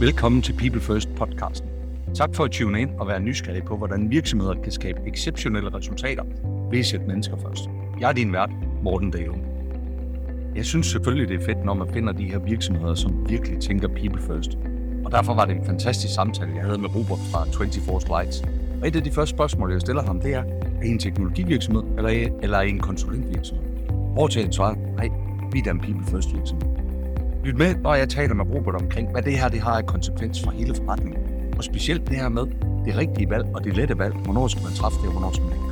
Velkommen til People First podcasten. Tak for at tune ind og være nysgerrig på, hvordan virksomheder kan skabe exceptionelle resultater ved at sætte mennesker først. Jeg er din vært, Morten Dale. Jeg synes selvfølgelig, det er fedt, når man finder de her virksomheder, som virkelig tænker people first. Og derfor var det en fantastisk samtale, jeg havde med Robert fra 24 Slides. Og et af de første spørgsmål, jeg stiller ham, det er, er I en teknologivirksomhed, eller er I, eller er I en konsulentvirksomhed? Hvor til han svar, nej, vi er en people first virksomhed. Lyt med, når jeg taler med Robert omkring, hvad det her det har af konsekvens for hele forretningen. Og specielt det her med det rigtige valg og det lette valg. Hvornår skal man træffe det, og hvornår skal man ikke?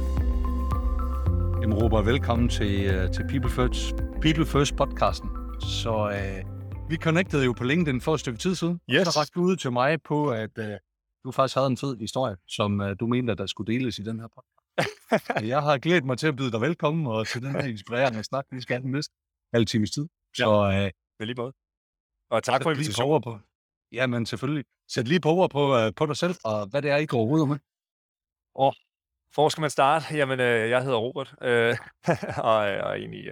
Jamen Robert, velkommen til, uh, til People First, People First podcasten. Så uh, vi connectede jo på LinkedIn for et stykke tid siden. Yes. Så rakte du ud til mig på, at uh, du faktisk havde en fed historie, som uh, du mente, at der skulle deles i den her podcast. jeg har glædet mig til at byde dig velkommen og til den her inspirerende snak, vi skal have den næste halv times tid. Så uh, Med lige måde. Og tak for invitationen. på på. Jamen selvfølgelig. Sæt lige på ord på, uh, på dig selv, og hvad det er, I går ud med. Hvor skal man starte? Jamen, øh, jeg hedder Robert, øh, og er og er egentlig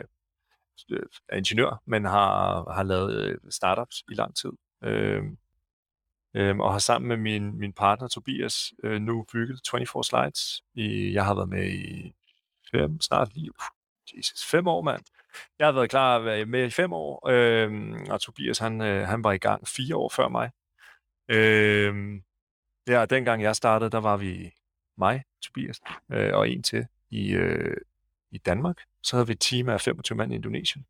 øh, er ingeniør, men har, har lavet øh, startups i lang tid. Øh, øh, og har sammen med min, min partner Tobias øh, nu bygget 24 Slides. I, jeg har været med i fem, snart lige, Jesus, fem år, mand. Jeg har været klar at være med i fem år, øh, og Tobias han, øh, han var i gang fire år før mig. Øh, og dengang jeg startede, der var vi mig, Tobias, øh, og en til i, øh, i Danmark. Så havde vi et team af 25 mand i Indonesien.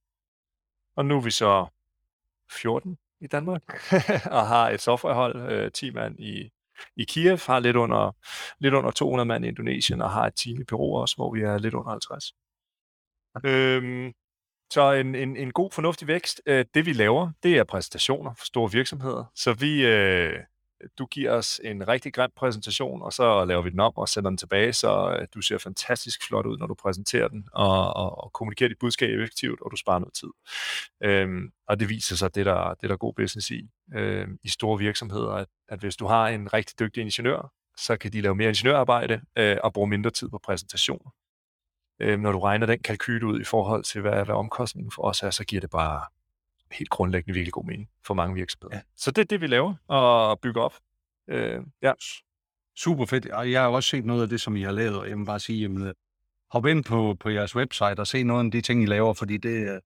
Og nu er vi så 14 i Danmark, og har et softwarehold, øh, 10 mand i, i Kiev, har lidt under, lidt under 200 mand i Indonesien, og har et team i Peru også, hvor vi er lidt under 50. Øhm, så en, en, en god, fornuftig vækst. Øh, det vi laver, det er præsentationer for store virksomheder. Så vi, øh, du giver os en rigtig grim præsentation, og så laver vi den om og sender den tilbage, så øh, du ser fantastisk flot ud, når du præsenterer den, og, og, og kommunikerer dit budskab effektivt, og du sparer noget tid. Øhm, og det viser sig, det der, det der er god business i, øhm, i store virksomheder, at, at hvis du har en rigtig dygtig ingeniør, så kan de lave mere ingeniørarbejde øh, og bruge mindre tid på præsentationer. Øhm, når du regner den kalkyl ud i forhold til, hvad, hvad omkostningen for os er, så giver det bare helt grundlæggende virkelig god mening for mange virksomheder. Ja. Så det er det, vi laver og bygger op. Øh, ja. Super fedt. Og jeg har også set noget af det, som I har lavet, og jeg må bare sige, jamen, øh, hop ind på, på jeres website og se nogle af de ting, I laver, fordi det, øh,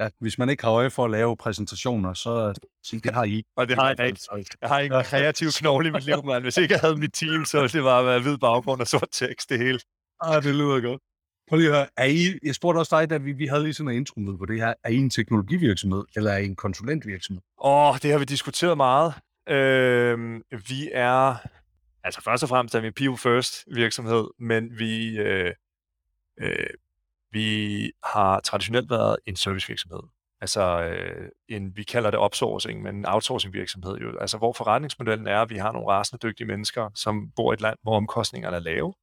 ja, hvis man ikke har øje for at lave præsentationer, så øh, sig, det har I. Og det har jeg ikke. Jeg har ikke en kreativ knogle i mit liv, mand. Hvis ikke jeg havde mit team, så ville det bare være hvid baggrund og sort tekst, det hele. Ah, det lyder godt. Prøv lige at høre, er I, jeg spurgte også dig, da vi, vi havde lige sådan en intro med på det her, er I en teknologivirksomhed, eller er I en konsulentvirksomhed? Åh, det har vi diskuteret meget. Øh, vi er, altså først og fremmest er vi en people first virksomhed, men vi, øh, øh, vi har traditionelt været en servicevirksomhed. Altså, øh, en, vi kalder det outsourcing, men en outsourcing virksomhed jo. Altså, hvor forretningsmodellen er, at vi har nogle rasende dygtige mennesker, som bor i et land, hvor omkostningerne er lave.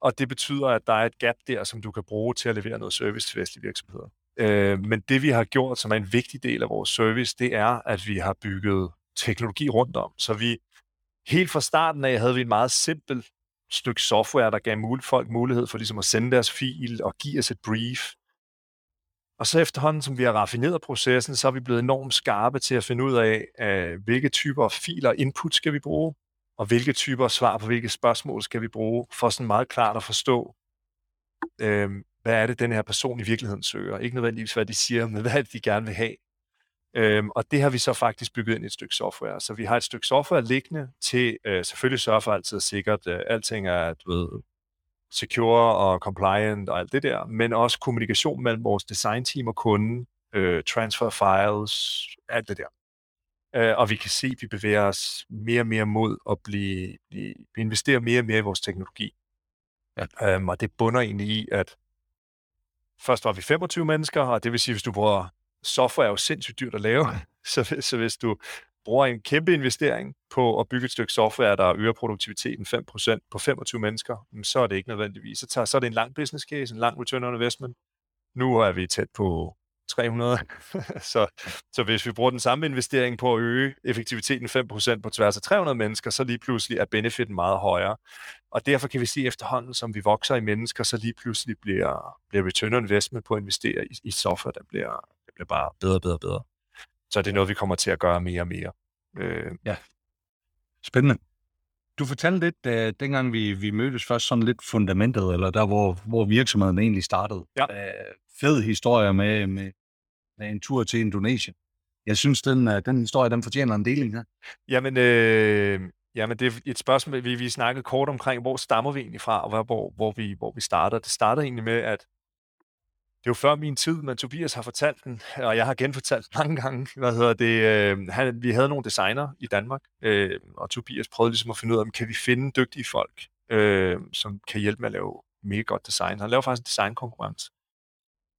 Og det betyder, at der er et gap der, som du kan bruge til at levere noget service til vestlige virksomheder. Øh, men det vi har gjort, som er en vigtig del af vores service, det er, at vi har bygget teknologi rundt om. Så vi helt fra starten af havde vi en meget simpel stykke software, der gav mul- folk mulighed for ligesom at sende deres fil og give os et brief. Og så efterhånden, som vi har raffineret processen, så er vi blevet enormt skarpe til at finde ud af, hvilke typer filer input skal vi bruge, og hvilke typer svar på hvilke spørgsmål skal vi bruge, for sådan meget klart at forstå, øh, hvad er det, den her person i virkeligheden søger. Ikke nødvendigvis, hvad de siger, men hvad er det, de gerne vil have. Øhm, og det har vi så faktisk bygget ind i et stykke software. Så vi har et stykke software liggende til øh, selvfølgelig sørge for altid at sikkert, øh, alting er du ved, secure og compliant og alt det der, men også kommunikation mellem vores designteam og kunden, øh, transfer files, alt det der. Øh, og vi kan se, at vi bevæger os mere og mere mod at blive, blive vi investerer mere og mere i vores teknologi. Ja. Øhm, og det bunder egentlig i, at først var vi 25 mennesker, og det vil sige, hvis du bruger software er jo sindssygt dyrt at lave, så, så hvis du bruger en kæmpe investering på at bygge et stykke software, der øger produktiviteten 5% på 25 mennesker, jamen, så er det ikke nødvendigvis. Så, tager, så er det en lang business case, en lang return on investment. Nu er vi tæt på 300. så, så hvis vi bruger den samme investering på at øge effektiviteten 5% på tværs af 300 mennesker, så lige pludselig er benefiten meget højere. Og derfor kan vi se efterhånden, som vi vokser i mennesker, så lige pludselig bliver, bliver return on investment på at investere i, i software, der bliver, det bliver bare bedre og bedre og bedre. Så det er noget, vi kommer til at gøre mere og mere. Øh, ja. Spændende. Du fortalte lidt, uh, dengang vi, vi mødtes først, sådan lidt fundamentet, eller der, hvor, hvor virksomheden egentlig startede. Ja. Uh, fed historie med, med, med en tur til Indonesien. Jeg synes, den, uh, den historie, den fortjener en deling her. Jamen, øh, jamen, det er et spørgsmål, vi, vi snakkede kort omkring, hvor stammer vi egentlig fra, og hvor, hvor, vi, hvor vi starter. Det starter egentlig med, at det er jo før min tid, men Tobias har fortalt den, og jeg har genfortalt den mange gange. Hvad hedder det? Øh, han, vi havde nogle designer i Danmark, øh, og Tobias prøvede ligesom at finde ud af, kan vi finde dygtige folk, øh, som kan hjælpe med at lave mega godt design. Han laver faktisk en designkonkurrence.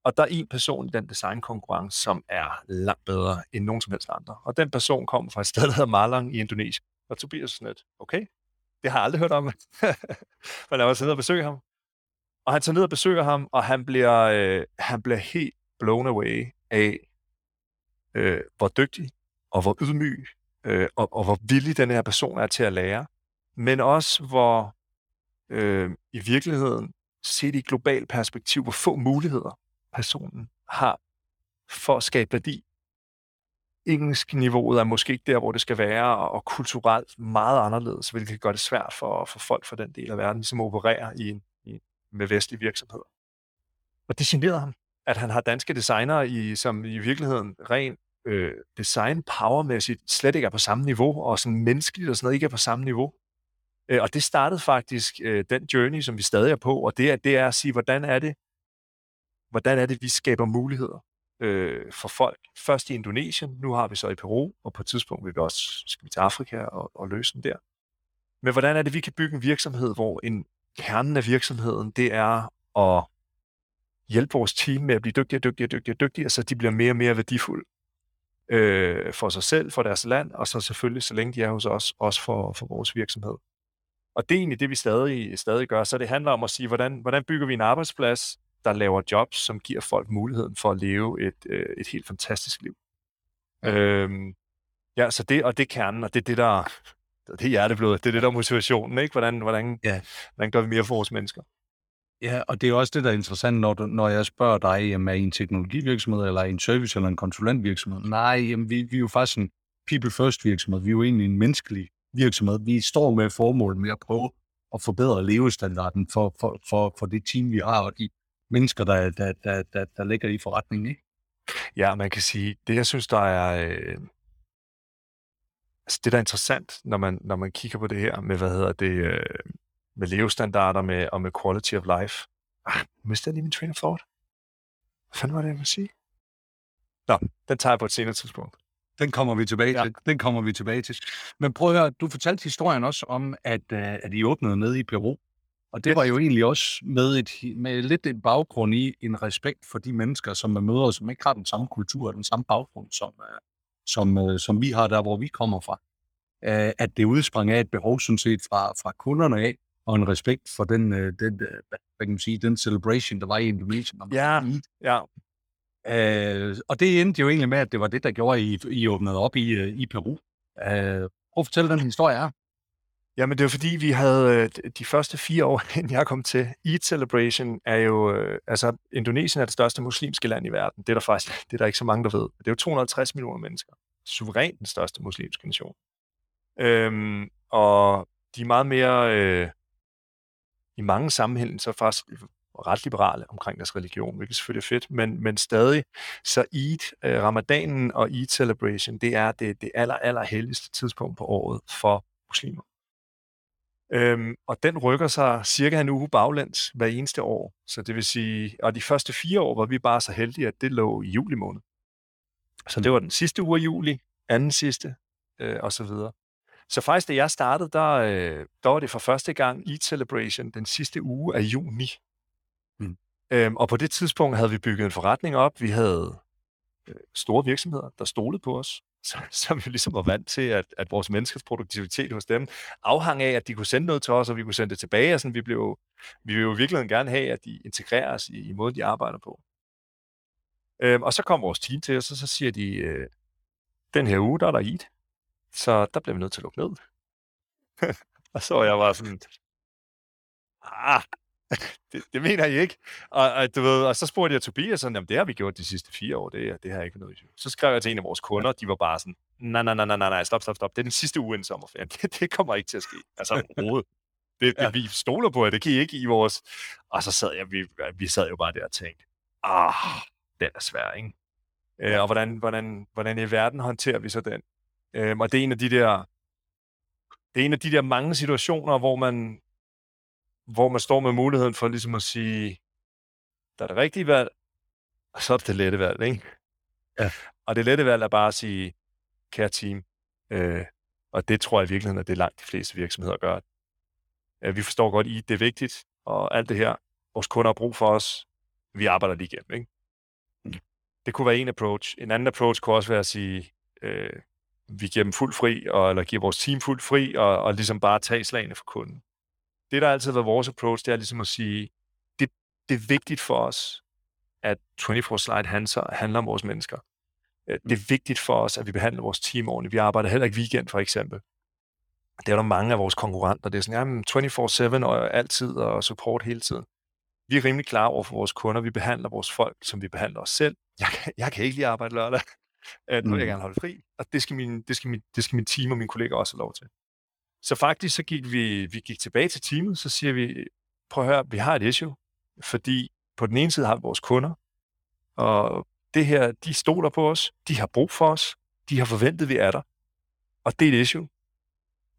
Og der er en person i den designkonkurrence, som er langt bedre end nogen som helst andre. Og den person kommer fra et sted, der hedder Malang i Indonesien. Og Tobias er sådan lidt, okay, det har jeg aldrig hørt om. Men lad var sidde og besøge ham. Og han tager ned og besøger ham, og han bliver, øh, han bliver helt blown away af, øh, hvor dygtig og hvor ydmyg øh, og, og hvor villig den her person er til at lære. Men også hvor øh, i virkeligheden, set i global perspektiv, hvor få muligheder personen har for at skabe værdi. Engelsk-niveauet er måske ikke der, hvor det skal være, og kulturelt meget anderledes, hvilket kan gøre det svært for, for folk fra den del af verden, som opererer i en med vestlige virksomheder. Og det generede ham, at han har danske designere, i, som i virkeligheden ren øh, design powermæssigt slet ikke er på samme niveau, og sådan menneskeligt og sådan noget ikke er på samme niveau. Øh, og det startede faktisk øh, den journey, som vi stadig er på, og det er, det er at sige, hvordan er det, hvordan er det, vi skaber muligheder øh, for folk. Først i Indonesien, nu har vi så i Peru, og på et tidspunkt vil vi også skal vi til Afrika og, og løse den der. Men hvordan er det, vi kan bygge en virksomhed, hvor en kernen af virksomheden, det er at hjælpe vores team med at blive dygtigere, dygtigere, dygtigere, dygtigere, så de bliver mere og mere værdifulde øh, for sig selv, for deres land, og så selvfølgelig, så længe de er hos os, også for, for vores virksomhed. Og det er egentlig det, vi stadig, stadig gør. Så det handler om at sige, hvordan, hvordan bygger vi en arbejdsplads, der laver jobs, som giver folk muligheden for at leve et, øh, et helt fantastisk liv. Ja. Øhm, ja, så det, og det er kernen, og det er det, der, det er hjerteblod. Det er det, der er motivationen, ikke? Hvordan, hvordan, ja. hvordan gør vi mere for vores mennesker? Ja, og det er også det, der er interessant, når, du, når jeg spørger dig, jamen, er I en teknologivirksomhed, eller en service, eller en konsulentvirksomhed? Nej, jamen, vi, vi er jo faktisk en people first virksomhed. Vi er jo egentlig en menneskelig virksomhed. Vi står med formål med at prøve at forbedre levestandarden for, for, for, for det team, vi har, og de mennesker, der, der, der, der, der ligger i forretningen. Ikke? Ja, man kan sige, det jeg synes, der er, øh, altså det, der er interessant, når man, når man kigger på det her med, hvad hedder det, øh, med levestandarder med, og med quality of life. Ah, mistede jeg lige min train of thought. Hvad fanden var det, jeg ville sige? Nå, den tager jeg på et senere tidspunkt. Den kommer vi tilbage ja. til. Den kommer vi tilbage til. Men prøv at høre, du fortalte historien også om, at, uh, at I åbnede ned i Peru. Og det var jo egentlig også med, et, med lidt en baggrund i en respekt for de mennesker, som man møder, som ikke har den samme kultur og den samme baggrund, som, uh, som, øh, som vi har der, hvor vi kommer fra. Øh, at det udsprang af et behov, sådan set, fra, fra kunderne af, og en respekt for den, øh, den øh, hvad kan man sige, den celebration, der var i Indonesien. Ja, ja. Øh, og det endte jo egentlig med, at det var det, der gjorde, at I, I åbnede op i, øh, i Peru. Øh, prøv at fortælle den historie her. Jamen, det var fordi, vi havde øh, de første fire år, inden jeg kom til. Eid Celebration er jo, øh, altså Indonesien er det største muslimske land i verden. Det er der faktisk, det er der ikke så mange, der ved. Det er jo 250 millioner mennesker. Suverænt den største muslimske nation. Øhm, og de er meget mere, øh, i mange sammenhænge, så faktisk ret liberale omkring deres religion, hvilket selvfølgelig er fedt, men, men stadig, så Eid, øh, ramadanen og Eid Celebration, det er det, det aller, aller helligste tidspunkt på året for muslimer. Øhm, og den rykker sig cirka en uge baglæns hver eneste år. Så det vil sige, og de første fire år var vi bare så heldige, at det lå i juli måned. Så det var den sidste uge af juli, anden sidste, øh, og så videre. Så faktisk, da jeg startede, der, øh, der var det for første gang i Celebration den sidste uge af juni. Mm. Øhm, og på det tidspunkt havde vi bygget en forretning op. Vi havde øh, store virksomheder, der stolede på os som jo ligesom var vant til, at, at vores menneskers produktivitet hos dem afhang af, at de kunne sende noget til os, og vi kunne sende det tilbage. Og sådan, vi, blev, vi vil jo virkelig gerne have, at de integrerer os i, i måden, de arbejder på. Øhm, og så kom vores team til os, og så siger de, øh, den her uge, der er der IT, så der bliver vi nødt til at lukke ned. og så var jeg bare sådan, ah, det, det mener jeg ikke. Og, og, du ved, og så spurgte jeg Tobias sådan, jamen det har vi gjort de sidste fire år, det, det har jeg ikke noget Så skrev jeg til en af vores kunder, de var bare sådan, nej, nej, nej, nej, nej, stop, stop, stop. Det er den sidste uge inden sommerferien. Det, det kommer ikke til at ske. Altså overhovedet. Det, det, ja. Vi stoler på, det kan I ikke i vores... Og så sad jeg, vi, vi sad jo bare der og tænkte, ah, den er svær, ikke? Øh, og hvordan, hvordan, hvordan i verden håndterer vi så den? Øh, og det er en af de der... Det er en af de der mange situationer, hvor man, hvor man står med muligheden for ligesom at sige, der er det rigtige valg, og så er det det lette valg, ikke? Ja. Og det lette valg er bare at sige, kære team, øh, og det tror jeg i virkeligheden, at det er langt de fleste virksomheder gør. Øh, vi forstår godt, at det er vigtigt, og alt det her, vores kunder har brug for os, vi arbejder lige igennem, ikke? Mm. Det kunne være en approach. En anden approach kunne også være at sige, øh, vi giver dem fuld fri, og, eller giver vores team fuld fri, og, og ligesom bare tage slagene for kunden. Det, der altid har været vores approach, det er ligesom at sige, det, det er vigtigt for os, at 24 Slide handler, handler om vores mennesker. Øh, det er vigtigt for os, at vi behandler vores team ordentligt. Vi arbejder heller ikke weekend, for eksempel. Det er der mange af vores konkurrenter. Det er sådan, jamen 24-7 og altid og support hele tiden. Vi er rimelig klare over for vores kunder. Vi behandler vores folk, som vi behandler os selv. Jeg kan, jeg kan ikke lige arbejde lørdag. Nu vil jeg mm. gerne holde fri, og det skal, min, det, skal min, det skal min team og mine kolleger også have lov til. Så faktisk så gik vi, vi gik tilbage til teamet, så siger vi, prøv at høre, vi har et issue, fordi på den ene side har vi vores kunder, og det her, de stoler på os, de har brug for os, de har forventet, at vi er der, og det er et issue.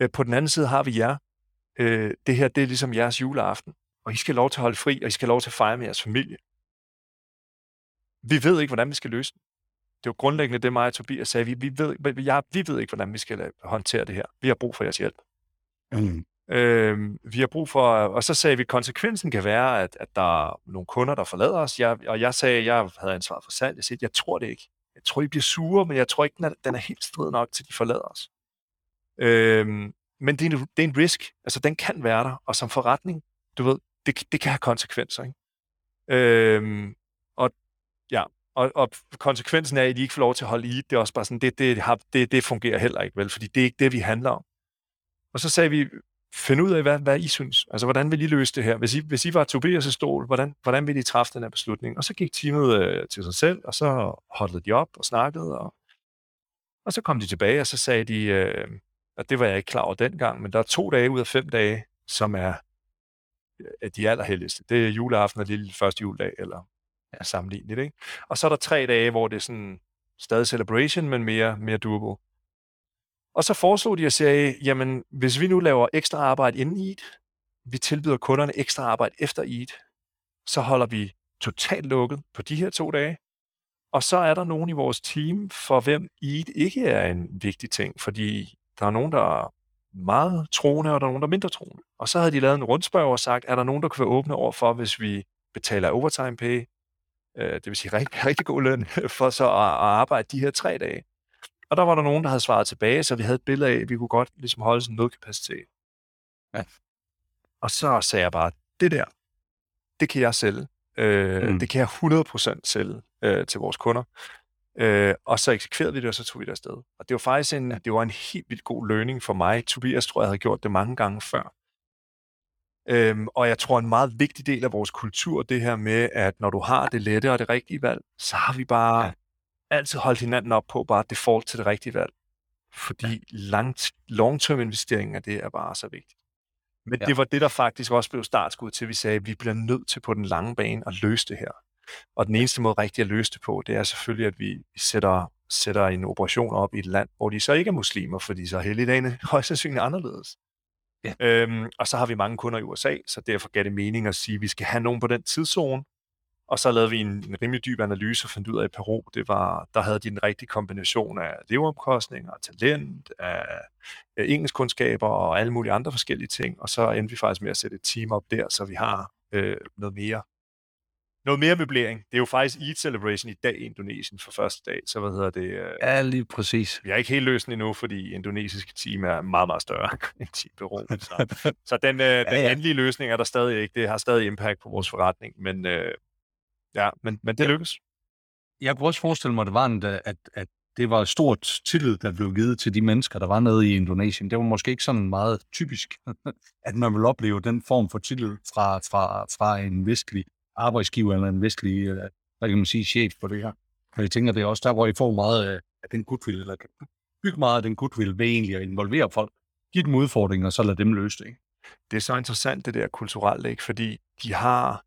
Øh, på den anden side har vi jer. Øh, det her, det er ligesom jeres juleaften, og I skal lov til at holde fri, og I skal lov til at fejre med jeres familie. Vi ved ikke, hvordan vi skal løse det. Det var grundlæggende det, mig og Tobias sagde. Vi, vi, ved, jeg, vi ved ikke, hvordan vi skal øh, håndtere det her. Vi har brug for jeres hjælp. Mm. Øh, vi har brug for, og så sagde vi, at konsekvensen kan være, at, at der er nogle kunder, der forlader os. Jeg, og jeg sagde, at jeg havde ansvaret for salg. Jeg sagde, jeg tror det ikke. Jeg tror, I bliver sure, men jeg tror ikke, den er, den er helt strid nok til, de forlader os. Øh, men det er, en, det er en risk. Altså, den kan være der. Og som forretning, du ved, det, det kan have konsekvenser. Ikke? Øh, og ja, og, og konsekvensen af, at I ikke får lov til at holde i, det er også bare sådan, det, det, har, det, det fungerer heller ikke, vel? Fordi det er ikke det, vi handler om. Og så sagde vi, find ud af, hvad, hvad I synes. Altså, hvordan vil I løse det her? Hvis I, hvis I var Tobias' stol, hvordan, hvordan vil I træffe den her beslutning? Og så gik teamet øh, til sig selv, og så holdede de op og snakkede, og, og så kom de tilbage, og så sagde de, øh, og det var jeg ikke klar over dengang, men der er to dage ud af fem dage, som er øh, de allerheldigste. Det er juleaften og lille første juledag, eller ja, sammenlignet, ikke? Og så er der tre dage, hvor det er sådan stadig celebration, men mere, mere doable. Og så foreslog de og sagde, jamen hvis vi nu laver ekstra arbejde inden Eid, vi tilbyder kunderne ekstra arbejde efter EAT, så holder vi totalt lukket på de her to dage. Og så er der nogen i vores team, for hvem EAT ikke er en vigtig ting, fordi der er nogen, der er meget troende, og der er nogen, der er mindre troende. Og så havde de lavet en rundspørg og sagt, er der nogen, der kan være åbne over for, hvis vi betaler overtime pay, øh, det vil sige rigtig, rigtig god løn, for så at, at arbejde de her tre dage. Og der var der nogen, der havde svaret tilbage, så vi havde et billede af, at vi kunne godt ligesom holde sådan noget kapacitet. Ja. Og så sagde jeg bare, det der, det kan jeg sælge. Øh, mm. Det kan jeg 100% sælge øh, til vores kunder. Øh, og så eksekverede vi det, og så tog vi det afsted. Og det var faktisk en, det var en helt vildt god learning for mig. Tobias tror jeg havde gjort det mange gange før. Øhm, og jeg tror, en meget vigtig del af vores kultur, det her med, at når du har det lette og det rigtige valg, så har vi bare ja. Altid holdt hinanden op på bare default til det rigtige valg. Fordi langt, long-term investeringer, det er bare så vigtigt. Men ja. det var det, der faktisk også blev startskud til, at vi sagde, at vi bliver nødt til på den lange bane at løse det her. Og den eneste måde rigtigt at løse det på, det er selvfølgelig, at vi sætter, sætter en operation op i et land, hvor de så ikke er muslimer, fordi så er helligdagene højst sandsynligt anderledes. Ja. Øhm, og så har vi mange kunder i USA, så derfor gav det mening at sige, at vi skal have nogen på den tidszone. Og så lavede vi en, en rimelig dyb analyse og fandt ud af, at i Peru, det var, der havde de en rigtig kombination af leveomkostninger, talent, af, af engelskkundskaber og alle mulige andre forskellige ting. Og så endte vi faktisk med at sætte et team op der, så vi har øh, noget mere noget mere møblering. Det er jo faktisk Eid Celebration i dag i Indonesien for første dag, så hvad hedder det? Øh, ja, lige præcis. Vi har ikke helt løst den endnu, fordi indonesiske team er meget, meget større end Team Peru. Så, så den, øh, ja, den ja. endelige løsning er der stadig ikke. Det har stadig impact på vores forretning, men øh, ja, men, men det ja. lykkes. Jeg kunne også forestille mig, at det var en, at, at det var stort tillid, der blev givet til de mennesker, der var nede i Indonesien. Det var måske ikke sådan meget typisk, at man vil opleve den form for tillid fra, fra, fra en vestlig arbejdsgiver eller en vestlig, hvad kan man sige, chef på det her. Og jeg tænker, det er også der, hvor I får meget af den goodwill, eller bygge meget af den goodwill ved egentlig at involvere folk, give dem udfordringer, og så lade dem løse det. Ikke? Det er så interessant, det der kulturelt, ikke? fordi de har,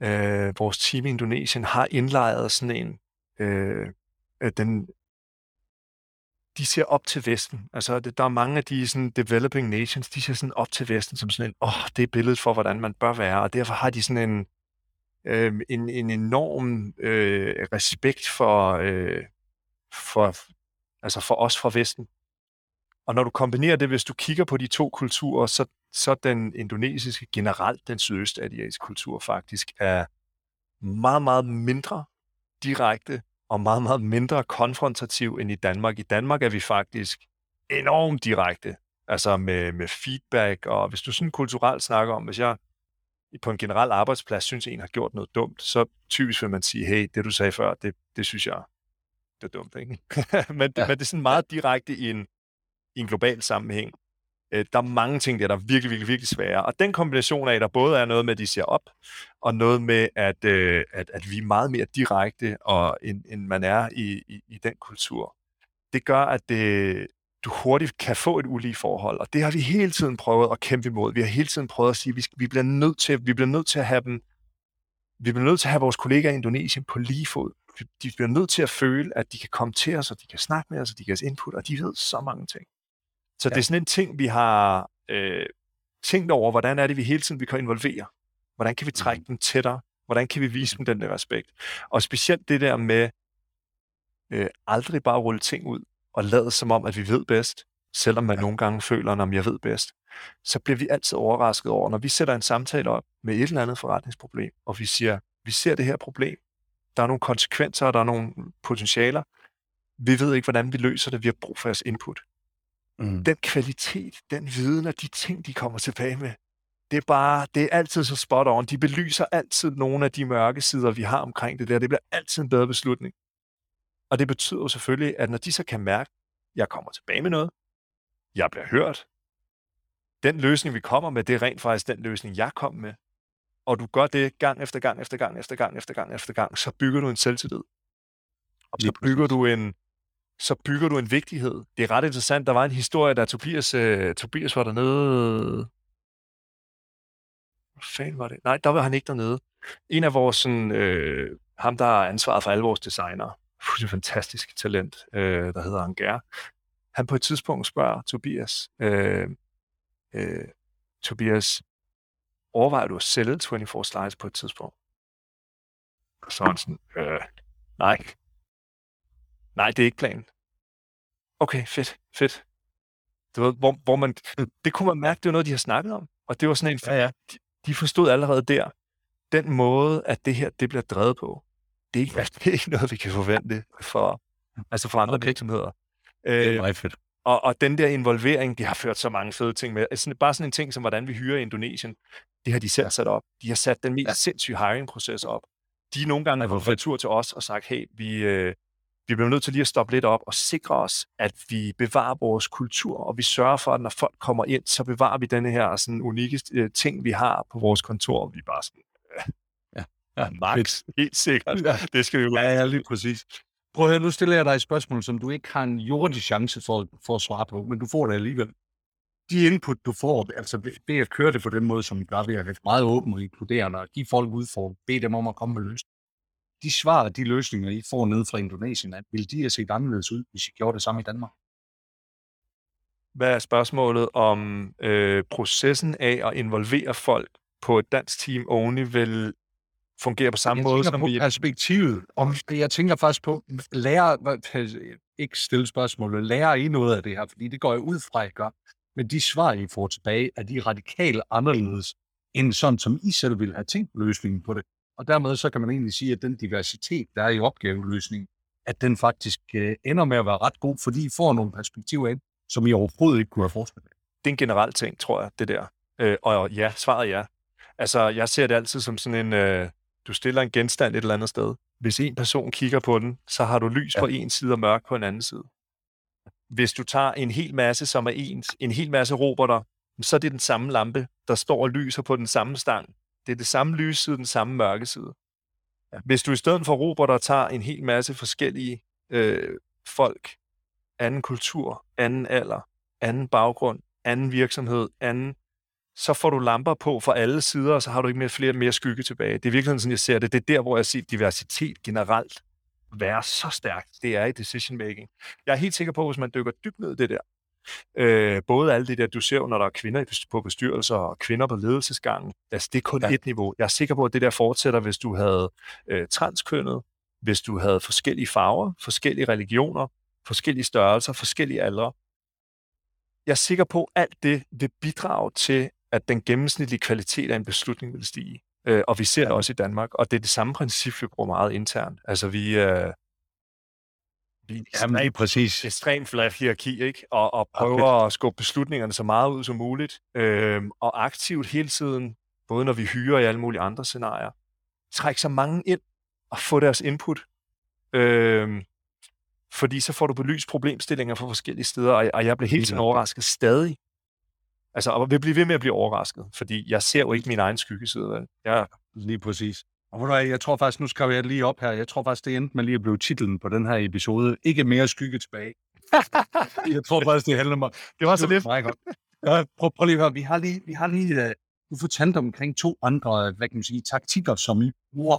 øh, vores team i Indonesien har indlejret sådan en, øh, den, de ser op til Vesten. Altså, det, der er mange af de sådan, developing nations, de ser sådan op til Vesten som sådan en, åh, oh, det er billedet for, hvordan man bør være, og derfor har de sådan en, øh, en, en enorm øh, respekt for, øh, for, altså for os fra Vesten. Og når du kombinerer det, hvis du kigger på de to kulturer, så, så den indonesiske, generelt den sydøstasiatiske kultur faktisk er meget, meget mindre direkte og meget, meget mindre konfrontativ end i Danmark. I Danmark er vi faktisk enormt direkte, altså med, med feedback, og hvis du sådan kulturelt snakker om, hvis jeg på en generel arbejdsplads synes, en har gjort noget dumt, så typisk vil man sige, hey, det du sagde før, det, det synes jeg, det er dumt, ikke? men, ja. men det er sådan meget direkte i en, i en global sammenhæng. Øh, der er mange ting der, der er virkelig, virkelig, virkelig svære. Og den kombination af, der både er noget med, at de ser op, og noget med, at, øh, at, at vi er meget mere direkte, og, end, end man er i, i, i den kultur, det gør, at det, du hurtigt kan få et ulige forhold. Og det har vi hele tiden prøvet at kæmpe imod. Vi har hele tiden prøvet at sige, at vi, vi bliver nødt til, vi bliver nødt til at have dem, vi bliver nødt til at have vores kollegaer i Indonesien på lige fod. De bliver nødt til at føle, at de kan komme til os, og de kan snakke med os, og de kan os input, og de ved så mange ting. Så ja. det er sådan en ting, vi har øh, tænkt over, hvordan er det, vi hele tiden vi kan involvere? Hvordan kan vi trække mm. dem tættere? Hvordan kan vi vise dem den der respekt? Og specielt det der med øh, aldrig bare rulle ting ud og lade som om, at vi ved bedst, selvom man ja. nogle gange føler, at jeg ved bedst, så bliver vi altid overrasket over, når vi sætter en samtale op med et eller andet forretningsproblem, og vi siger, vi ser det her problem, der er nogle konsekvenser, og der er nogle potentialer, vi ved ikke, hvordan vi løser det, vi har brug for jeres input. Mm. Den kvalitet, den viden og de ting, de kommer tilbage med, det er bare, det er altid så spot on. De belyser altid nogle af de mørke sider, vi har omkring det der. Det bliver altid en bedre beslutning. Og det betyder jo selvfølgelig, at når de så kan mærke, at jeg kommer tilbage med noget, jeg bliver hørt, den løsning, vi kommer med, det er rent faktisk den løsning, jeg kom med. Og du gør det gang efter gang efter gang efter gang efter gang efter gang, så bygger du en selvtillid. Og så bygger du en, så bygger du en vigtighed. Det er ret interessant. Der var en historie, der Tobias, uh, Tobias var dernede. Hvad fanden var det? Nej, der var han ikke dernede. En af vores, sådan, øh, ham der er ansvaret for alle vores designer, fuldstændig fantastisk talent, øh, der hedder Anger. Han på et tidspunkt spørger Tobias, øh, øh, Tobias, overvejer du at sælge 24 slides på et tidspunkt? Og så er han sådan, øh, nej. Nej, det er ikke planen. Okay, fedt, fedt. Det var, hvor, hvor man, det kunne man mærke, det var noget, de har snakket om. Og det var sådan en, ja, ja. De, de forstod allerede der, den måde, at det her det bliver drevet på, det er ikke, det er ikke noget, vi kan forvente for, altså for andre okay. virksomheder. Det er øh, meget fedt. Og, og den der involvering, de har ført så mange fede ting med. Altså, bare sådan en ting som, hvordan vi hyrer i Indonesien, det har de selv sat op. De har sat den mest ja. sindssyge hiring-proces op. De er nogle gange fået tur til os og sagt, hey, vi, øh, vi bliver nødt til lige at stoppe lidt op og sikre os, at vi bevarer vores kultur, og vi sørger for, at når folk kommer ind, så bevarer vi denne her sådan unikke øh, ting, vi har på vores kontor. Vi er bare sådan, øh, Ja, max. Helt sikkert. Ja. Det skal vi jo. Ja, ja, lige præcis. Prøv at høre, nu stiller jeg dig et spørgsmål, som du ikke har en jordisk chance for, for at svare på, men du får det alligevel. De input, du får, altså det at køre det på den måde, som vi gør, at være meget åben og inkluderende, og give folk ud for at bede dem om at komme med løsninger. De svar, de løsninger, I får ned fra Indonesien, vil de have set anderledes ud, hvis I gjorde det samme i Danmark? Hvad er spørgsmålet om øh, processen af at involvere folk på et dansk team only vil fungerer på samme jeg måde som på vi... perspektivet. Om, jeg tænker faktisk på, lærer, ikke stille spørgsmål, lærer I noget af det her? Fordi det går jeg ud fra, at I gør. Men de svar, I får tilbage, er de radikalt anderledes, end sådan, som I selv ville have tænkt løsningen på det. Og dermed så kan man egentlig sige, at den diversitet, der er i opgaveløsningen, at den faktisk øh, ender med at være ret god, fordi I får nogle perspektiver ind, som I overhovedet ikke kunne have forestillet. Det er en generel ting, tror jeg, det der. Øh, og ja, svaret er ja. Altså, jeg ser det altid som sådan en, øh, du stiller en genstand et eller andet sted. Hvis en person kigger på den, så har du lys ja. på en side og mørk på en anden side. Hvis du tager en hel masse, som er ens, en hel masse roboter, så er det den samme lampe, der står og lyser på den samme stang. Det er det samme lysside, den samme mørke side. Ja. Hvis du i stedet for roboter tager en hel masse forskellige øh, folk, anden kultur, anden alder, anden baggrund, anden virksomhed, anden, så får du lamper på fra alle sider, og så har du ikke mere, flere mere skygge tilbage. Det er virkelig sådan, jeg ser det. Det er der, hvor jeg ser diversitet generelt være så stærkt. Det er i decision making. Jeg er helt sikker på, at hvis man dykker dybt ned i det der, øh, både alle det der, du ser når der er kvinder på bestyrelser og kvinder på ledelsesgangen, altså det er kun ja. et niveau. Jeg er sikker på, at det der fortsætter, hvis du havde øh, transkønnet, hvis du havde forskellige farver, forskellige religioner, forskellige størrelser, forskellige aldre. Jeg er sikker på, at alt det vil bidrage til, at den gennemsnitlige kvalitet af en beslutning vil stige. Øh, og vi ser det også i Danmark, og det er det samme princip, vi bruger meget internt. Altså vi, øh, Jamen, nej, præcis. ekstremt flat hierarki, ikke? Og, og prøver okay. at skubbe beslutningerne så meget ud som muligt, øh, og aktivt hele tiden, både når vi hyrer i alle mulige andre scenarier, trække så mange ind og få deres input. Øh, fordi så får du belyst problemstillinger fra forskellige steder, og, og jeg blev helt tiden overrasket stadig. Altså, og vil blive ved med at blive overrasket, fordi jeg ser jo ikke min egen skyggeside. Vel? Jeg... Lige præcis. Og jeg tror faktisk, nu skal jeg lige op her, jeg tror faktisk, det endte med lige at blive titlen på den her episode. Ikke mere skygge tilbage. jeg tror faktisk, det handler om... Det var så lidt. Meget godt. Ja, prøv, prøv lige at høre, vi har lige, vi har lige uh, du fortalte omkring to andre, hvad kan man sige, taktikker, som I bruger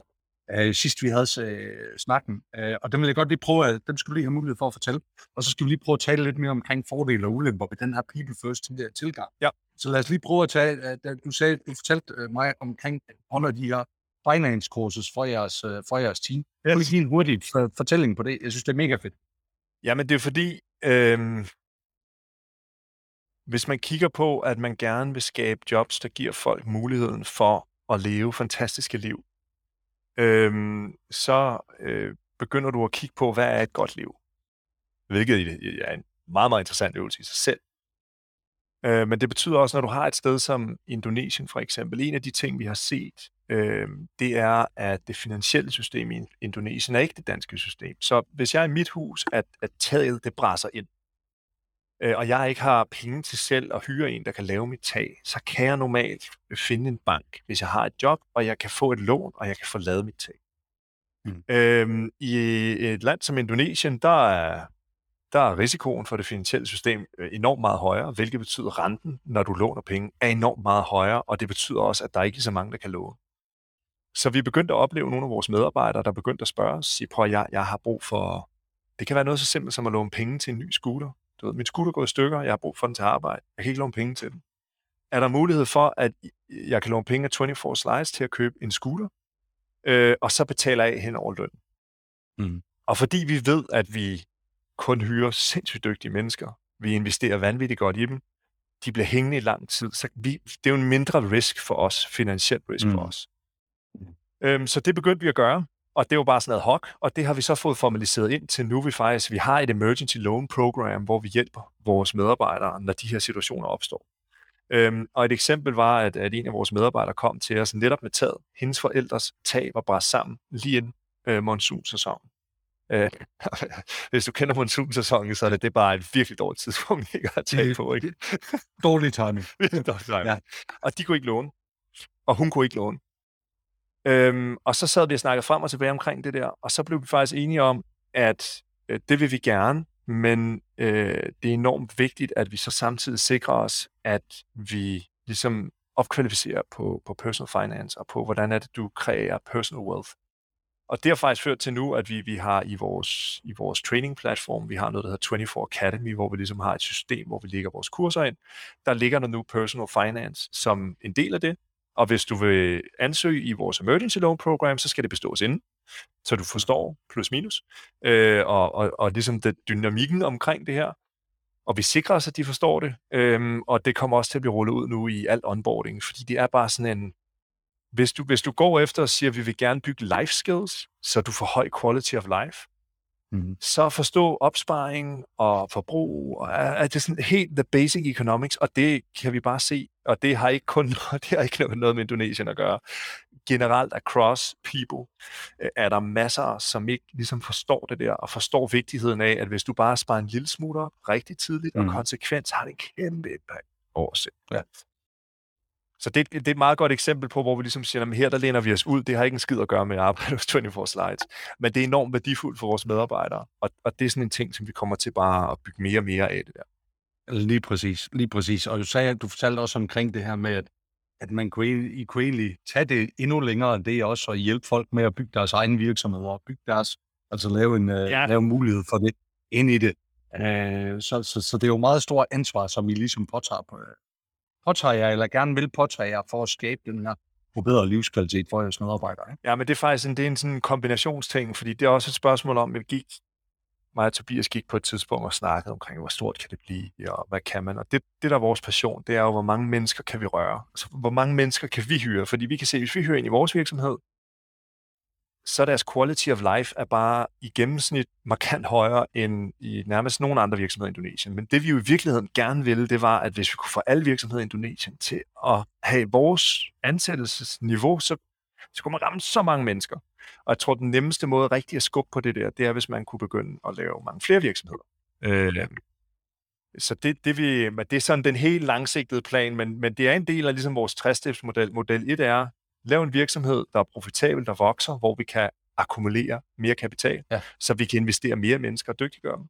uh, sidst vi havde uh, snakken. Uh, og dem vil jeg godt lige prøve, at dem skulle lige have mulighed for at fortælle. Og så skal vi lige prøve at tale lidt mere omkring fordele og ulemper ved den her people first tilgang. Ja. Så lad os lige prøve at tage, uh, du, sagde, du fortalte mig omkring under de her finance courses for jeres, uh, for jeres team. Jeg vil lige en hurtig fortælling på det. Jeg synes, det er mega fedt. Jamen, det er fordi, øh, hvis man kigger på, at man gerne vil skabe jobs, der giver folk muligheden for at leve fantastiske liv, øhm, så øh, begynder du at kigge på, hvad er et godt liv? Hvilket er en meget, meget interessant øvelse i sig selv. Øh, men det betyder også, når du har et sted som Indonesien for eksempel, en af de ting, vi har set, øh, det er, at det finansielle system i Indonesien er ikke det danske system. Så hvis jeg er i mit hus, at, at taget det brænder ind, øh, og jeg ikke har penge til selv at hyre en, der kan lave mit tag, så kan jeg normalt finde en bank, hvis jeg har et job, og jeg kan få et lån, og jeg kan få lavet mit tag. Mm. Øhm, I et land som Indonesien, der er, der er risikoen for det finansielle system øh, enormt meget højere, hvilket betyder, at renten, når du låner penge, er enormt meget højere, og det betyder også, at der ikke er så mange, der kan låne. Så vi begyndte at opleve nogle af vores medarbejdere, der begyndte at spørge os, sige, prøv jeg, jeg har brug for, det kan være noget så simpelt som at låne penge til en ny scooter. Du ved, min scooter går i stykker, jeg har brug for den til arbejde. Jeg kan ikke låne penge til den. Er der mulighed for, at jeg kan låne penge af 24 Slides til at købe en scooter, øh, og så betaler jeg hen over løn? Mm. Og fordi vi ved, at vi kun hyrer sindssygt dygtige mennesker, vi investerer vanvittigt godt i dem, de bliver hængende i lang tid, så vi, det er jo en mindre risk for os, finansielt risk mm. for os. Øhm, så det begyndte vi at gøre, og det var bare sådan noget hok, og det har vi så fået formaliseret ind til nu. Vi faktisk vi har et emergency loan program, hvor vi hjælper vores medarbejdere, når de her situationer opstår. Øhm, og et eksempel var, at, at en af vores medarbejdere kom til os netop med taget. Hendes forældres tag var bare sammen lige inden øh, monsunsæsonen. Øh, hvis du kender monsunsæsonen, så er det, det er bare et virkelig dårligt tidspunkt ikke at tage på. Ikke? Dårlig timing. dårlig timing. Ja. Og de kunne ikke låne. Og hun kunne ikke låne. Øhm, og så sad vi og snakkede frem og tilbage omkring det der, og så blev vi faktisk enige om, at øh, det vil vi gerne, men øh, det er enormt vigtigt, at vi så samtidig sikrer os, at vi ligesom opkvalificerer på, på personal finance og på, hvordan er det, du kreerer personal wealth. Og det har faktisk ført til nu, at vi, vi har i vores, i vores training-platform, vi har noget, der hedder 24 Academy, hvor vi ligesom har et system, hvor vi lægger vores kurser ind. Der ligger der nu personal finance som en del af det, og hvis du vil ansøge i vores emergency loan program, så skal det bestås inden, så du forstår plus minus, øh, og, og, og ligesom det, dynamikken omkring det her. Og vi sikrer os, at de forstår det, øhm, og det kommer også til at blive rullet ud nu i alt onboarding, fordi det er bare sådan en, hvis du, hvis du går efter og siger, at vi vil gerne bygge life skills, så du får høj quality of life, mm. så forstå opsparing og forbrug, og er, det sådan helt the basic economics, og det kan vi bare se, og det har ikke kun det har ikke noget med Indonesien at gøre. Generelt across people øh, er der masser, som ikke ligesom forstår det der, og forstår vigtigheden af, at hvis du bare sparer en lille smule op rigtig tidligt mm. og konsekvent, så har det en kæmpe impact over sig. Ja. Så det, det er et meget godt eksempel på, hvor vi ligesom siger, at her der læner vi os ud. Det har ikke en skid at gøre med at arbejde hos 24 Slides. Men det er enormt værdifuldt for vores medarbejdere. Og, og det er sådan en ting, som vi kommer til bare at bygge mere og mere af det der. Lige præcis, lige præcis. Og du, sagde, du fortalte også omkring det her med, at, at man kunne, I kunne egentlig tage det endnu længere end det også, og hjælpe folk med at bygge deres egen virksomhed, og bygge deres, altså lave en øh, ja. lave mulighed for det ind i det. Øh, så, så, så det er jo meget stort ansvar, som I ligesom påtager, på, påtager jer, eller gerne vil påtage jer for at skabe den her forbedret livskvalitet for jeres medarbejdere. Ikke? Ja, men det er faktisk en, det er en sådan kombinationsting, fordi det er også et spørgsmål om, at vi gik, mig og Tobias gik på et tidspunkt og snakkede omkring, hvor stort kan det blive, og hvad kan man? Og det, det der er vores passion, det er jo, hvor mange mennesker kan vi røre? Altså, hvor mange mennesker kan vi hyre? Fordi vi kan se, hvis vi hyrer ind i vores virksomhed, så deres quality of life er bare i gennemsnit markant højere end i nærmest nogen andre virksomheder i Indonesien. Men det vi jo i virkeligheden gerne ville, det var, at hvis vi kunne få alle virksomheder i Indonesien til at have vores ansættelsesniveau, så, så kunne man ramme så mange mennesker. Og jeg tror, den nemmeste måde rigtig at skubbe på det der, det er, hvis man kunne begynde at lave mange flere virksomheder. Øh, så det, det, vi, det er sådan den helt langsigtede plan, men, men det er en del af ligesom vores 60 model Model 1 er, lave en virksomhed, der er profitabel, der vokser, hvor vi kan akkumulere mere kapital, ja. så vi kan investere mere mennesker og dygtiggøre dem.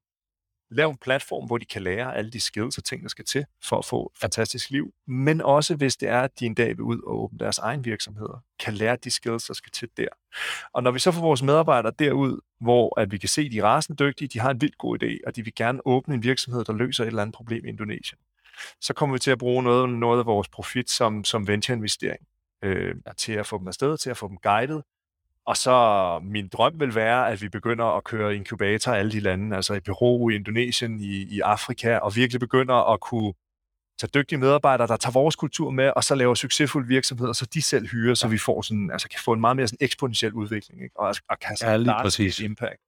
Lav en platform, hvor de kan lære alle de skills og ting, der skal til for at få et fantastisk liv. Men også hvis det er, at de en dag vil ud og åbne deres egen virksomheder, kan lære de skills, der skal til der. Og når vi så får vores medarbejdere derud, hvor at vi kan se, at de er rasende dygtige, de har en vildt god idé, og de vil gerne åbne en virksomhed, der løser et eller andet problem i Indonesien, så kommer vi til at bruge noget, noget af vores profit som, som venture-investering øh, til at få dem afsted, til at få dem guidet. Og så min drøm vil være, at vi begynder at køre inkubator i alle de lande, altså i Peru, i Indonesien, i, i Afrika, og virkelig begynder at kunne tage dygtige medarbejdere, der tager vores kultur med, og så laver succesfulde virksomheder, så de selv hyrer, så vi får sådan, altså kan få en meget mere sådan eksponentiel udvikling, ikke? Og, og kan ja, lige præcis. impact.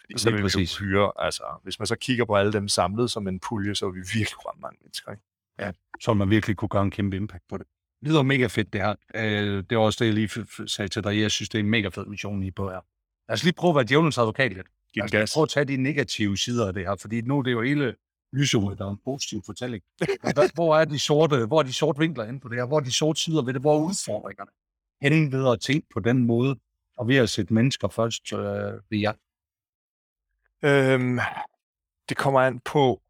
Fordi så vil vi hyre, altså, hvis man så kigger på alle dem samlet som en pulje, så vil vi virkelig ramme mange mennesker. Ikke? Ja, så man virkelig kunne gøre en kæmpe impact på det lyder mega fedt, det her. Øh, det var også det, jeg lige sagde til dig. Jeg synes, det er en mega fed mission, I på her. Lad os lige prøve at være djævelens advokat lidt. Lad os gas. prøve at tage de negative sider af det her, fordi nu er det jo hele lyset, der er en positiv fortælling. hvor er de sorte, hvor er de sorte vinkler inde på det her? Hvor er de sorte sider ved det? Hvor er udfordringerne? Hen ved at tænke på den måde, og ved at sætte mennesker først øh, ved jer? Øhm, det kommer an på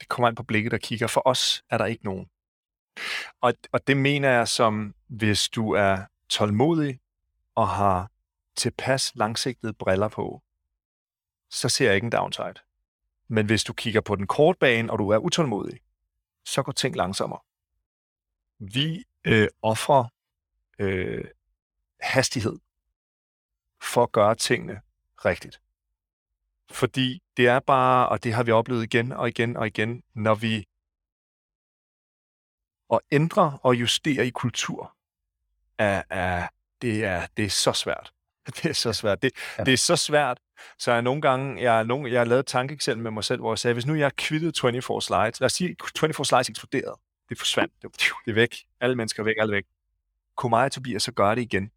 det kommer an på blikket, der kigger. For os er der ikke nogen. Og, og det mener jeg som, hvis du er tålmodig og har tilpas langsigtede briller på, så ser jeg ikke en downside. Men hvis du kigger på den korte bane, og du er utålmodig, så går ting langsommere. Vi øh, offrer øh, hastighed for at gøre tingene rigtigt. Fordi det er bare, og det har vi oplevet igen og igen og igen, når vi at ændre og justere i kultur, er, er, det, er, det er så svært. Det er så svært. Det, ja. det er så svært, så jeg nogle gange, jeg, nogle, jeg har lavet et tankeeksempel med mig selv, hvor jeg sagde, hvis nu jeg kvittede 24 slides, lad os sige, 24 slides eksploderede, det forsvandt, det, det er væk, alle mennesker er væk, alle væk. Kunne mig og Tobias så gøre det igen?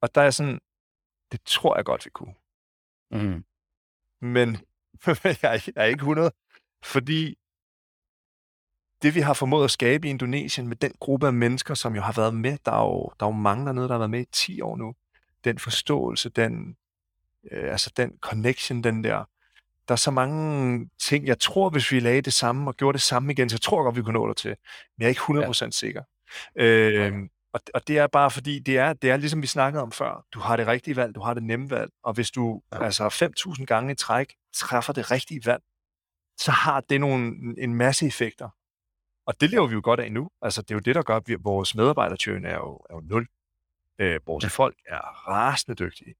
Og der er sådan, det tror jeg godt, vi kunne. Mm. Men jeg, er, jeg er ikke 100, fordi det, vi har formået at skabe i Indonesien med den gruppe af mennesker, som jo har været med, der er jo, der er jo mange dernede, der har været med i 10 år nu, den forståelse, den, øh, altså den connection, den der, der er så mange ting, jeg tror, hvis vi lagde det samme og gjorde det samme igen, så tror jeg godt, vi kunne nå det til. Men jeg er ikke 100% ja. sikker. Øh, og, og det er bare fordi, det er, det er ligesom vi snakkede om før. Du har det rigtige valg, du har det nemme valg, og hvis du ja. altså 5.000 gange i træk træffer det rigtige valg, så har det nogle, en masse effekter. Og det lever vi jo godt af nu. Altså, det er jo det, der gør, at vores medarbejdertjøen er jo, er jo nul. Øh, vores ja. folk er rasende dygtige.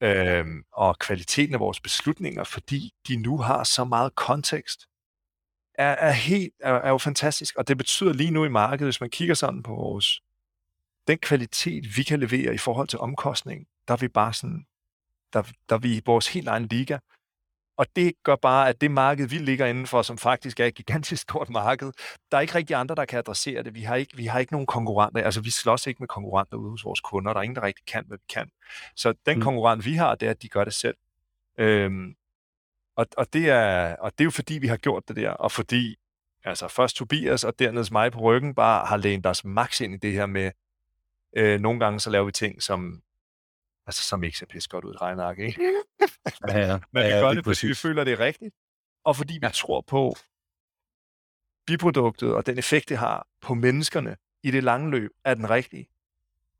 Øh, og kvaliteten af vores beslutninger, fordi de nu har så meget kontekst, er, er, helt, er, er jo fantastisk. Og det betyder lige nu i markedet, hvis man kigger sådan på vores, den kvalitet, vi kan levere i forhold til omkostning, der er vi bare sådan, der, der er vi i vores helt egen liga. Og det gør bare, at det marked, vi ligger indenfor, som faktisk er et gigantisk stort marked, der er ikke rigtig andre, der kan adressere det. Vi har ikke, vi har ikke nogen konkurrenter. Altså, vi slås ikke med konkurrenter ude hos vores kunder. Der er ingen, der rigtig kan, hvad vi kan. Så den mm. konkurrent, vi har, det er, at de gør det selv. Øhm, og, og, det er, og det er jo fordi, vi har gjort det der, og fordi altså først Tobias og dernæst mig på ryggen, bare har lænet os max ind i det her med, øh, nogle gange så laver vi ting, som, altså, som ikke ser pisse godt ud i et regneark, ikke? Ja, ja. Men vi ja, gør lige det, fordi vi føler, det er rigtigt, og fordi vi Ja. tror på biproduktet og den effekt, det har på menneskerne i det lange løb, er den rigtige.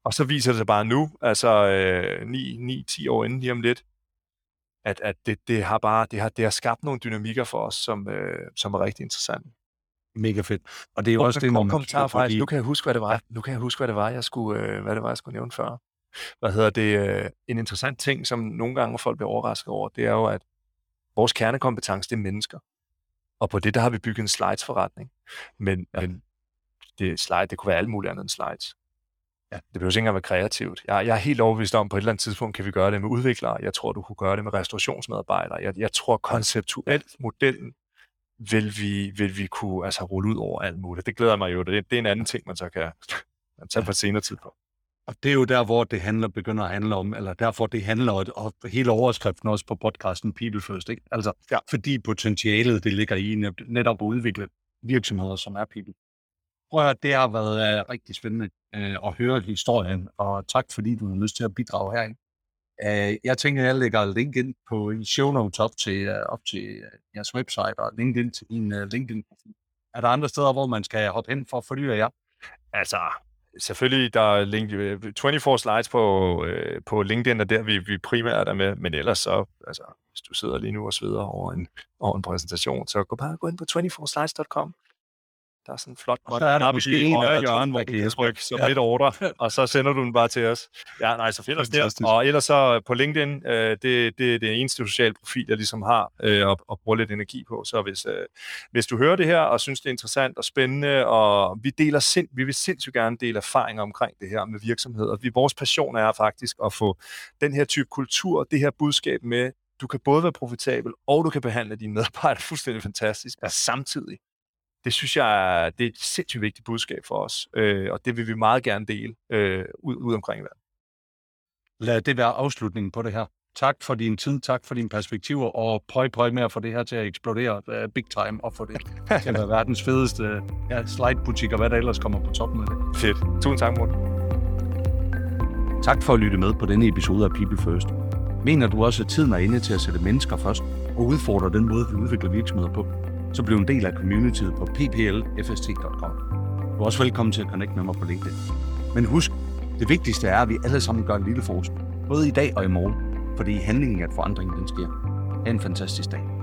Og så viser det sig bare nu, altså øh, 9-10 år inden lige om lidt, at, at det, det, har bare det har, det har skabt nogle dynamikker for os, som, øh, som er rigtig interessante. Mega fedt. Og det er jo Og også så det, når man kommentar faktisk. de- Nu kan jeg huske, hvad det var. Nu kan jeg huske, hvad det var, jeg skulle, øh, hvad det var, jeg skulle nævne før. Hvad hedder det? Øh, en interessant ting, som nogle gange folk bliver overrasket over, det er jo, at vores kernekompetence, det er mennesker. Og på det, der har vi bygget en slides-forretning. Men, ja. men det, slide, det kunne være alt muligt andet end slides. Ja. Det behøver ikke engang være kreativt. Jeg, jeg er helt overbevist om, at på et eller andet tidspunkt kan vi gøre det med udviklere. Jeg tror, du kunne gøre det med restaurationsmedarbejdere. Jeg, jeg tror konceptuelt, modellen vil vi, vil vi kunne altså, rulle ud over alt muligt. Det glæder mig jo. Det, det er en anden ting, man så kan man tage på et senere tidspunkt. Og det er jo der, hvor det handler, begynder at handle om, eller derfor det handler, og, hele overskriften også på podcasten People First, ikke? Altså, Ja. fordi potentialet, det ligger i net- netop at udvikle virksomheder, som er People. Prøv at høre, det har været uh, rigtig spændende uh, at høre historien, og tak fordi du har lyst til at bidrage herind. Uh, jeg tænker, jeg lægger LinkedIn på i show notes op til, uh, op til uh, jeres website, og LinkedIn til din uh, LinkedIn-profil. Er der andre steder, hvor man skal hoppe hen for at følge jer? Altså, selvfølgelig, der er link, øh, 24 slides på, øh, på LinkedIn, og der vi, vi primært er med, men ellers så, altså, hvis du sidder lige nu og sveder over en, over en præsentation, så gå bare gå ind på 24slides.com. Der er sådan en flot Og så er der måske en højre hjørne, hvor der du kan trykke som Ja. et ordre, og så sender du den bare til os. Ja, nej, så find os der. Og ellers så på LinkedIn, øh, det, det, det er det eneste sociale profil, jeg ligesom har øh, og, og bruger lidt energi på. Så hvis, øh, hvis du hører det her og synes, det er interessant og spændende, og vi deler sind, vi vil sindssygt gerne dele erfaringer omkring det her med virksomheder. Vi, vores passion er faktisk at få den her type kultur, det her budskab med, du kan både være profitabel, og du kan behandle dine medarbejdere fuldstændig fantastisk, og samtidig. Det synes jeg er, det er et sindssygt vigtigt budskab for os, øh, og det vil vi meget gerne dele øh, ud, ud omkring i verden. Lad det være afslutningen på det her. Tak for din tid, tak for dine perspektiver, og prøv, prøv med at få det her til at eksplodere uh, big time, og få det til at være verdens fedeste ja, slide-butik, og hvad der ellers kommer på toppen af det. Fedt. Tusind tak, Morten. Tak for at lytte med på denne episode af People First. Mener du også, at tiden er inde til at sætte mennesker først, og udfordre den måde, vi udvikler virksomheder på, så bliv en del af communityet på pplfst.com. Du er også velkommen til at connecte med mig på LinkedIn. Men husk, det vigtigste er, at vi alle sammen gør en lille forskel. Både i dag og i morgen. Fordi handlingen at forandringen, den sker. Ha' en fantastisk dag.